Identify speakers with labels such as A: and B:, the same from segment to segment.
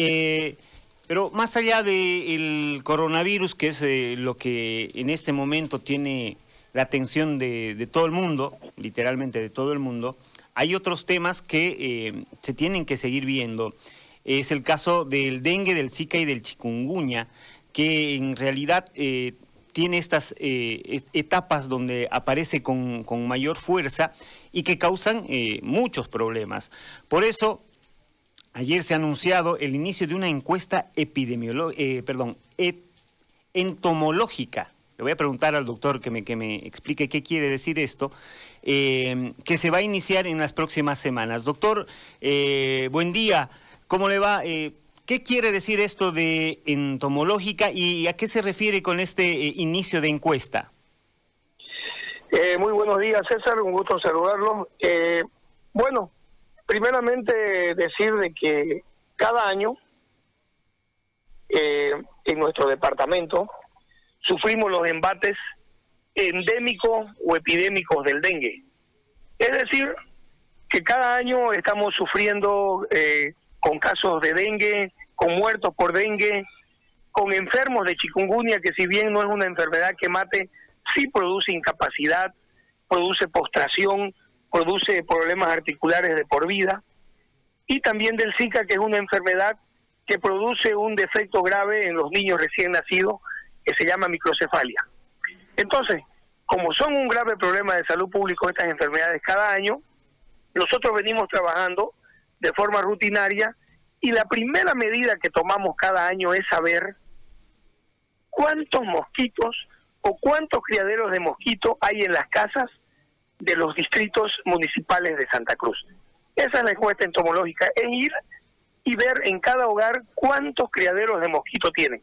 A: Eh, pero más allá del coronavirus, que es eh, lo que en este momento tiene la atención de, todo el mundo, literalmente de todo el mundo, hay otros temas que eh, se tienen que seguir viendo. Es el caso del dengue, del zika y del chikungunya, que en realidad tiene estas etapas donde aparece con, mayor fuerza y que causan muchos problemas. Por eso Ayer se ha anunciado el inicio de una encuesta epidemiológica, eh, perdón, entomológica. Le voy a preguntar al doctor que me, que me explique qué quiere decir esto, eh, que se va a iniciar en las próximas semanas. Doctor, eh, buen día. ¿Cómo le va? ¿Qué quiere decir esto de entomológica y a qué se refiere con este inicio de encuesta?
B: muy buenos días, César. Un gusto saludarlo. bueno, primeramente decir de que cada año eh, en nuestro departamento sufrimos los embates endémicos o epidémicos del dengue. Es decir, que cada año estamos sufriendo eh, con casos de dengue, con muertos por dengue, con enfermos de chikungunya, que si bien no es una enfermedad que mate, sí produce incapacidad, produce postración, produce problemas articulares de por vida, y también del Zika, que es una enfermedad que produce un defecto grave en los niños recién nacidos, que se llama microcefalia. Entonces, como son un grave problema de salud pública estas enfermedades cada año, nosotros venimos trabajando de forma rutinaria y la primera medida que tomamos cada año es saber cuántos mosquitos o cuántos criaderos de mosquitos hay en las casas de los distritos municipales de Santa Cruz. Esa es la encuesta entomológica, es ir y ver en cada hogar cuántos criaderos de mosquito tienen.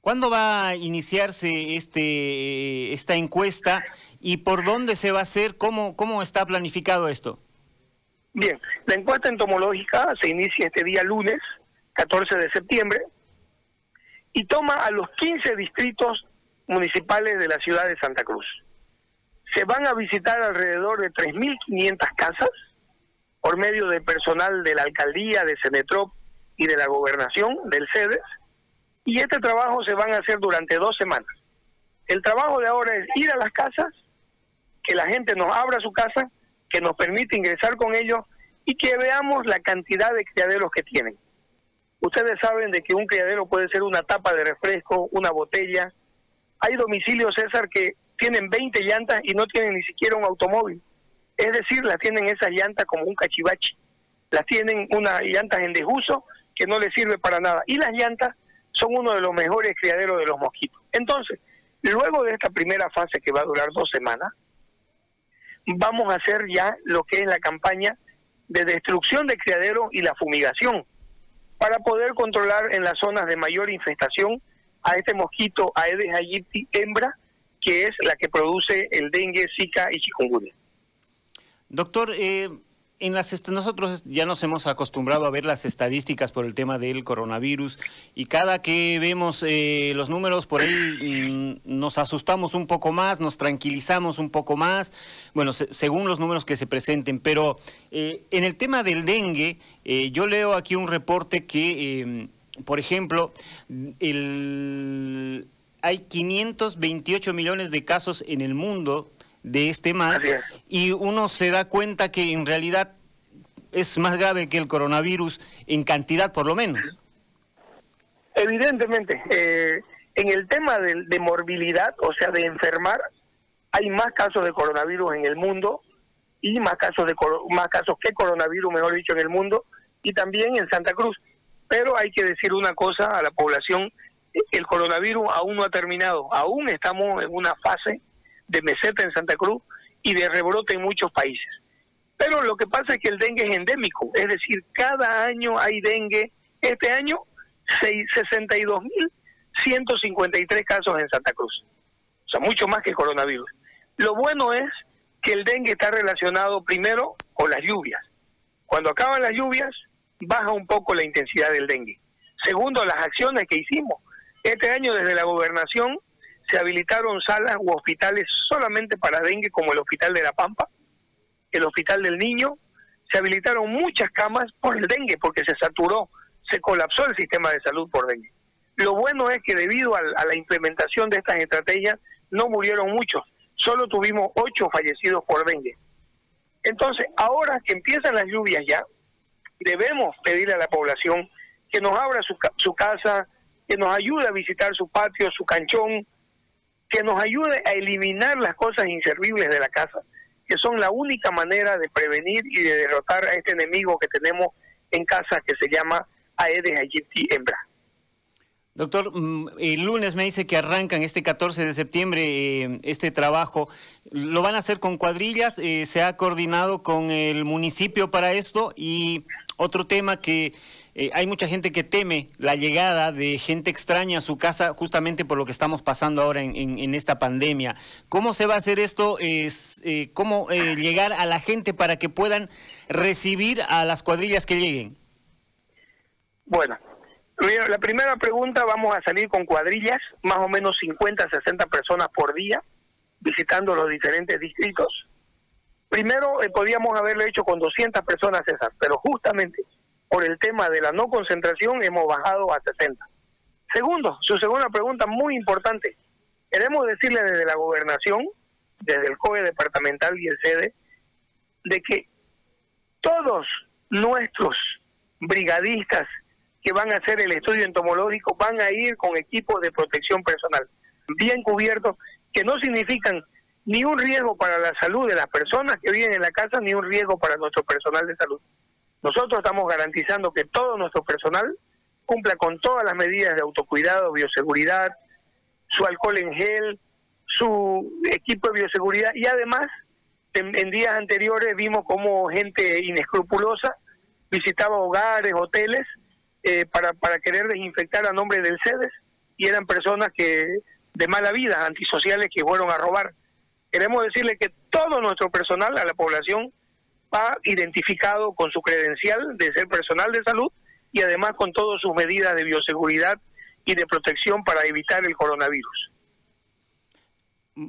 A: ¿Cuándo va a iniciarse este esta encuesta y por dónde se va a hacer? ¿Cómo, cómo está planificado esto?
B: Bien, la encuesta entomológica se inicia este día lunes, 14 de septiembre, y toma a los 15 distritos municipales de la ciudad de Santa Cruz se van a visitar alrededor de 3.500 casas por medio del personal de la alcaldía, de Cenetrop y de la gobernación, del CEDES, y este trabajo se van a hacer durante dos semanas. El trabajo de ahora es ir a las casas, que la gente nos abra su casa, que nos permite ingresar con ellos y que veamos la cantidad de criaderos que tienen. Ustedes saben de que un criadero puede ser una tapa de refresco, una botella. Hay domicilios, César, que tienen 20 llantas y no tienen ni siquiera un automóvil. Es decir, las tienen esas llantas como un cachivache. Las tienen unas llantas en desuso que no les sirve para nada. Y las llantas son uno de los mejores criaderos de los mosquitos. Entonces, luego de esta primera fase que va a durar dos semanas, vamos a hacer ya lo que es la campaña de destrucción de criadero y la fumigación para poder controlar en las zonas de mayor infestación a este mosquito Aedes aegypti hembra que es la que produce el dengue, zika y chikungunya.
A: Doctor, eh, en las nosotros ya nos hemos acostumbrado a ver las estadísticas por el tema del coronavirus y cada que vemos eh, los números por ahí mm, nos asustamos un poco más, nos tranquilizamos un poco más, bueno, según los números que se presenten, pero eh, en el tema del dengue, yo leo aquí un reporte que, por ejemplo, el hay 528 millones de casos en el mundo de este mal y uno se da cuenta que en realidad es más grave que el coronavirus en cantidad por lo menos.
B: Evidentemente, eh, en el tema de, de, morbilidad, o sea, de enfermar, hay más casos de coronavirus en el mundo y más casos de más casos que coronavirus, mejor dicho, en el mundo y también en Santa Cruz. Pero hay que decir una cosa a la población el coronavirus aún no ha terminado, aún estamos en una fase de meseta en Santa Cruz y de rebrote en muchos países. Pero lo que pasa es que el dengue es endémico, es decir, cada año hay dengue. Este año, 62.153 casos en Santa Cruz, o sea, mucho más que coronavirus. Lo bueno es que el dengue está relacionado primero con las lluvias. Cuando acaban las lluvias, baja un poco la intensidad del dengue. Segundo, las acciones que hicimos este año desde la gobernación se habilitaron salas u hospitales solamente para dengue como el Hospital de la Pampa, el Hospital del Niño, se habilitaron muchas camas por el dengue porque se saturó se colapsó el sistema de salud por dengue. Lo bueno es que debido a, la implementación de estas estrategias no murieron muchos, solo tuvimos ocho fallecidos por dengue. Entonces, ahora que empiezan las lluvias ya, debemos pedirle a la población que nos abra su, su casa, que nos ayude a visitar su patio, su canchón, que nos ayude a eliminar las cosas inservibles de la casa, que son la única manera de prevenir y de derrotar a este enemigo que tenemos en casa que se llama Aedes aegypti hembra.
A: Doctor, mm, el lunes me dice que arrancan este 14 de septiembre eh, este trabajo. ¿Lo van a hacer con cuadrillas? Eh, ¿Se ha coordinado con el municipio para esto? Y otro tema que eh, hay mucha gente que teme la llegada de gente extraña a su casa justamente por lo que estamos pasando ahora en, esta pandemia. ¿Cómo se va a hacer esto? Es, ¿Cómo llegar a la gente para que puedan recibir a las cuadrillas que lleguen?
B: Bueno, la primera pregunta, vamos a salir con cuadrillas, más o menos 50, 60 personas por día, visitando los diferentes distritos. Primero, eh, podíamos haberlo hecho con 200 personas, César, pero justamente por el tema de la no concentración hemos bajado a 60. Segundo, su segunda pregunta muy importante. Queremos decirle desde la gobernación, desde el COE departamental y el sede, de que todos nuestros brigadistas que van a hacer el estudio entomológico van a ir con equipos de protección personal, bien cubiertos, que no significan ni un riesgo para la salud de las personas que viven en la casa, ni un riesgo para nuestro personal de salud. Nosotros estamos garantizando que todo nuestro personal cumpla con todas las medidas de autocuidado, bioseguridad, su alcohol en gel, su equipo de bioseguridad y además en, días anteriores vimos como gente inescrupulosa visitaba hogares, hoteles eh, para, para querer desinfectar a nombre del CEDES y eran personas que de mala vida, antisociales que fueron a robar. Queremos decirle que todo nuestro personal a la población identificado con su credencial de ser personal de salud y además con todas sus medidas de bioseguridad y de protección para evitar el coronavirus.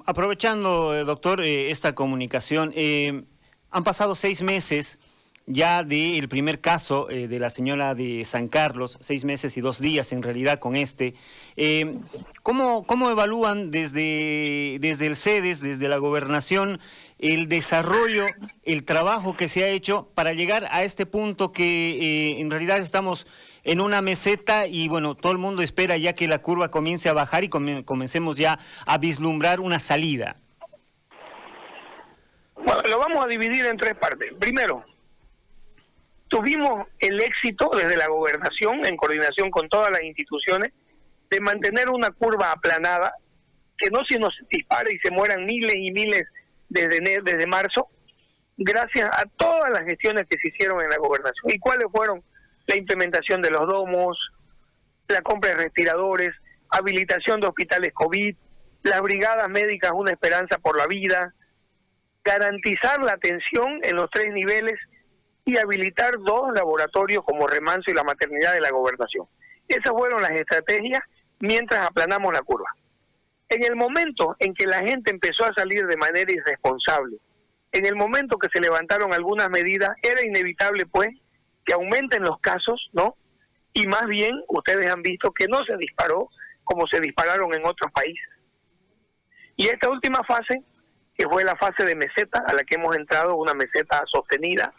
A: Aprovechando, eh, doctor, eh, esta comunicación, han pasado seis meses ya del primer caso eh, de la señora de San Carlos, seis meses y dos días en realidad con este. Eh, ¿cómo, ¿Cómo evalúan desde, desde el CEDES, desde la gobernación, el desarrollo, el trabajo que se ha hecho para llegar a este punto que eh, en realidad estamos en una meseta y bueno, todo el mundo espera ya que la curva comience a bajar y comencemos ya a vislumbrar una salida?
B: Bueno, lo vamos a dividir en tres partes. Primero, tuvimos el éxito desde la gobernación, en coordinación con todas las instituciones, de mantener una curva aplanada, que no se nos dispare y se mueran miles y miles desde, desde marzo, gracias a todas las gestiones que se hicieron en la gobernación. ¿Y cuáles fueron? La implementación de los domos, la compra de respiradores, habilitación de hospitales COVID, las brigadas médicas Una Esperanza por la Vida, garantizar la atención en los tres niveles y habilitar dos laboratorios como Remanso y la Maternidad de la Gobernación. Esas fueron las estrategias mientras aplanamos la curva. En el momento en que la gente empezó a salir de manera irresponsable, en el momento que se levantaron algunas medidas, era inevitable pues que aumenten los casos, ¿no? Y más bien ustedes han visto que no se disparó como se dispararon en otros países. Y esta última fase, que fue la fase de meseta, a la que hemos entrado, una meseta sostenida,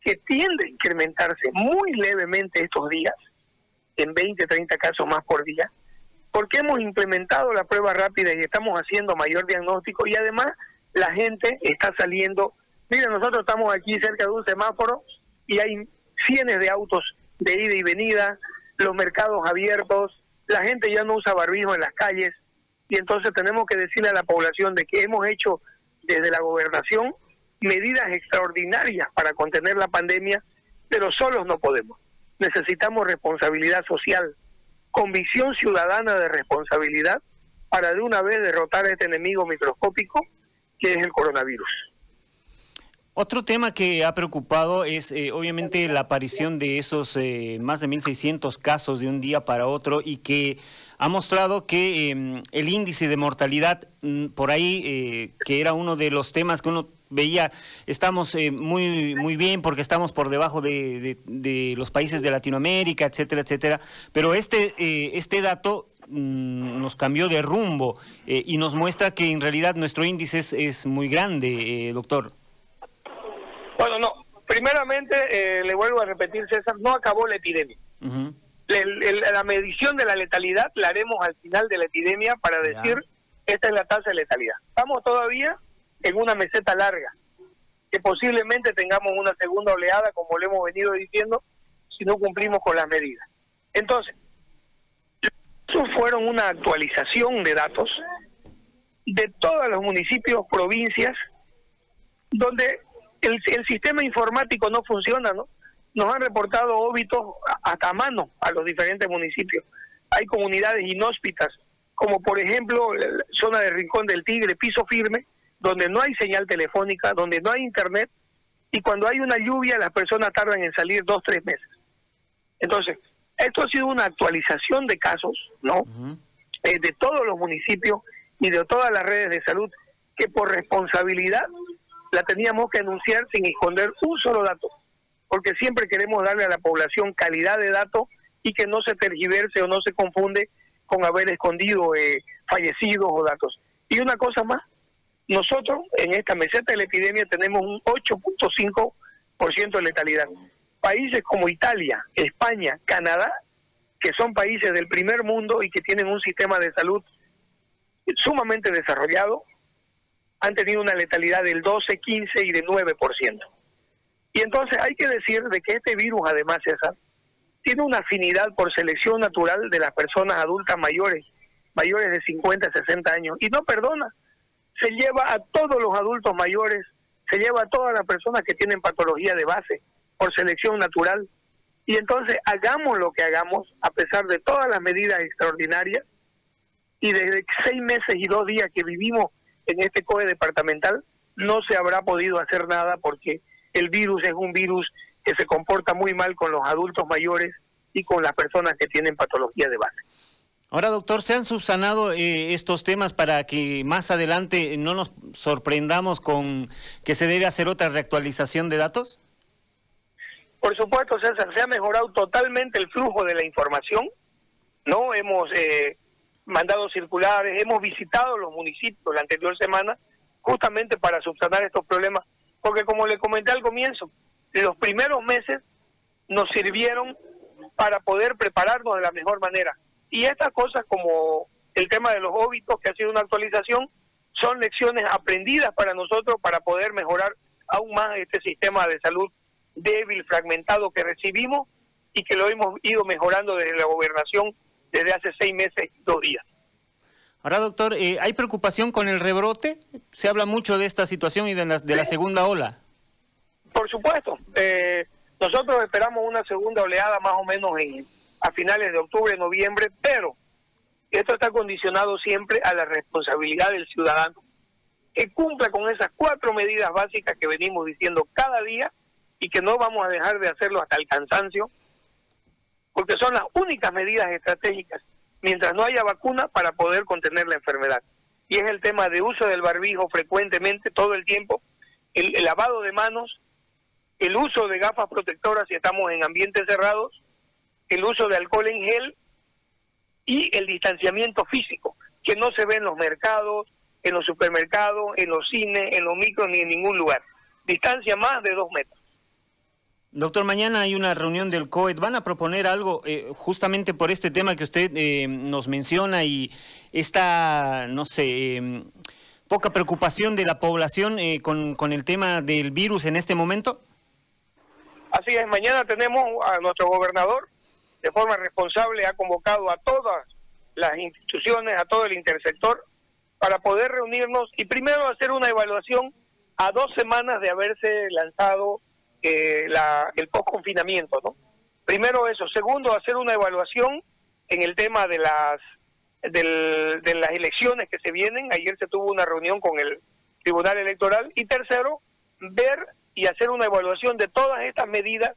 B: que tiende a incrementarse muy levemente estos días, en 20, 30 casos más por día, porque hemos implementado la prueba rápida y estamos haciendo mayor diagnóstico y además la gente está saliendo. Mira, nosotros estamos aquí cerca de un semáforo y hay cientos de autos de ida y venida, los mercados abiertos, la gente ya no usa barbijo en las calles y entonces tenemos que decirle a la población de que hemos hecho desde la gobernación medidas extraordinarias para contener la pandemia, pero solos no podemos. Necesitamos responsabilidad social, convicción ciudadana de responsabilidad para de una vez derrotar a este enemigo microscópico que es el coronavirus.
A: Otro tema que ha preocupado es eh, obviamente la aparición de esos eh, más de 1.600 casos de un día para otro y que ha mostrado que em, el índice de mortalidad mm, por ahí, eh, que era uno de los temas que uno veía, estamos eh, muy, muy bien porque estamos por debajo de, los países de Latinoamérica, etcétera, etcétera. Pero este, eh, este dato mm, nos cambió de rumbo eh, y nos muestra que en realidad nuestro índice es, muy grande, doctor.
B: Bueno, no. Primeramente, le vuelvo a repetir, César, no acabó la epidemia. la medición de la letalidad la haremos al final de la epidemia para decir esta es la tasa de letalidad. Estamos todavía en una meseta larga, que posiblemente tengamos una segunda oleada, como le hemos venido diciendo, si no cumplimos con las medidas. Entonces, eso fueron una actualización de datos de todos los municipios, provincias, donde el, sistema informático no funciona, ¿no? Nos han reportado óbitos hasta a mano a los diferentes municipios. Hay comunidades inhóspitas como por ejemplo zona de Rincón del Tigre, piso firme, donde no hay señal telefónica, donde no hay internet, y cuando hay una lluvia las personas tardan en salir dos, tres meses. Entonces, esto ha sido una actualización de casos, ¿no? Eh, de todos los municipios y de todas las redes de salud, que por responsabilidad la teníamos que anunciar sin esconder un solo dato, porque siempre queremos darle a la población calidad de datos y que no se tergiverse o no se confunde con haber escondido eh, fallecidos o datos. Y una cosa más, nosotros en esta meseta de la epidemia tenemos un 8.5% de letalidad. Países como Italia, España, Canadá, que son países del primer mundo y que tienen un sistema de salud sumamente desarrollado, han tenido una letalidad del 12, 15 y de 9%. Y entonces hay que decir de que este virus, además, César, tiene una afinidad por selección natural de las personas adultas mayores, mayores de 50, 60 años, y no perdona. Se lleva a todos los adultos mayores, se lleva a todas las personas que tienen patología de base por selección natural. Y entonces hagamos lo que hagamos, a pesar de todas las medidas extraordinarias, y desde seis meses y dos días que vivimos en este COE departamental, no se habrá podido hacer nada porque el virus es un virus que se comporta muy mal con los adultos mayores y con las personas que tienen patología de base.
A: Ahora, doctor, ¿se han subsanado eh, estos temas para que más adelante no nos sorprendamos con que se debe hacer otra reactualización de datos?
B: Por supuesto, César, se ha mejorado totalmente el flujo de la información. No hemos eh, mandado circulares, hemos visitado los municipios la anterior semana justamente para subsanar estos problemas, porque como le comenté al comienzo, los primeros meses nos sirvieron para poder prepararnos de la mejor manera. Y estas cosas como el tema de los óbitos, que ha sido una actualización, son lecciones aprendidas para nosotros para poder mejorar aún más este sistema de salud débil, fragmentado que recibimos y que lo hemos ido mejorando desde la gobernación desde hace seis meses y dos días.
A: Ahora, doctor, eh, ¿hay preocupación con el rebrote? Se habla mucho de esta situación y de de la segunda ola.
B: Por supuesto. Eh, nosotros esperamos una segunda oleada más o menos en, a finales de octubre, noviembre, pero esto está condicionado siempre a la responsabilidad del ciudadano, que cumpla con esas cuatro medidas básicas que venimos diciendo cada día y que no vamos a dejar de hacerlo hasta el cansancio, porque son las únicas medidas estratégicas mientras no haya vacuna para poder contener la enfermedad. Y es el tema de uso del barbijo frecuentemente, todo el tiempo, el lavado de manos el uso de gafas protectoras si estamos en ambientes cerrados, el uso de alcohol en gel y el distanciamiento físico, que no se ve en los mercados, en los supermercados, en los cines, en los micros ni en ningún lugar. Distancia más de dos metros.
A: Doctor, mañana hay una reunión del COET. ¿Van a proponer algo eh, justamente por este tema que usted eh, nos menciona y esta, no sé, em, poca preocupación de la población eh, con, con el tema del virus en este momento?
B: Así es, mañana tenemos a nuestro gobernador, de forma responsable, ha convocado a todas las instituciones, a todo el intersector, para poder reunirnos y primero hacer una evaluación a dos semanas de haberse lanzado eh, el post-confinamiento, ¿no? Primero eso. Segundo, hacer una evaluación en el tema de las de las elecciones que se vienen. Ayer se tuvo una reunión con el Tribunal Electoral. Y tercero, ver y hacer una evaluación de todas estas medidas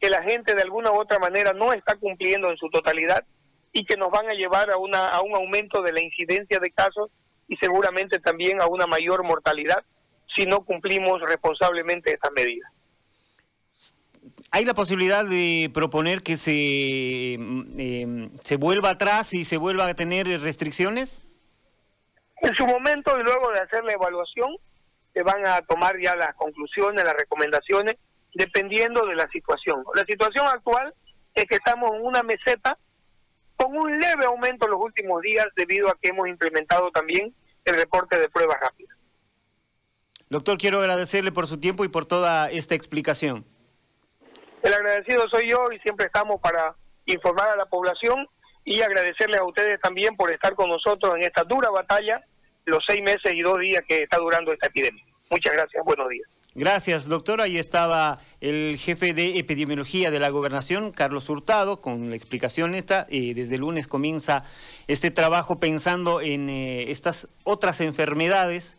B: que la gente de alguna u otra manera no está cumpliendo en su totalidad y que nos van a llevar a, una, a un aumento de la incidencia de casos y seguramente también a una mayor mortalidad si no cumplimos responsablemente estas medidas.
A: ¿Hay la posibilidad de proponer que se, mm, em, se vuelva atrás y se vuelva a tener restricciones?
B: En su momento y luego de hacer la evaluación, se van a tomar ya las conclusiones, las recomendaciones, dependiendo de la situación. La situación actual es que estamos en una meseta con un leve aumento en los últimos días debido a que hemos implementado también el reporte de pruebas rápidas.
A: Doctor, quiero agradecerle por su tiempo y por toda esta explicación.
B: El agradecido soy yo y siempre estamos para informar a la población y agradecerles a ustedes también por estar con nosotros en esta dura batalla, los seis meses y dos días que está durando esta epidemia. Muchas gracias, buenos días.
A: Gracias, doctor. Ahí estaba el jefe de epidemiología de la gobernación, Carlos Hurtado, con la explicación esta. Eh, desde lunes comienza este trabajo pensando en eh, estas otras enfermedades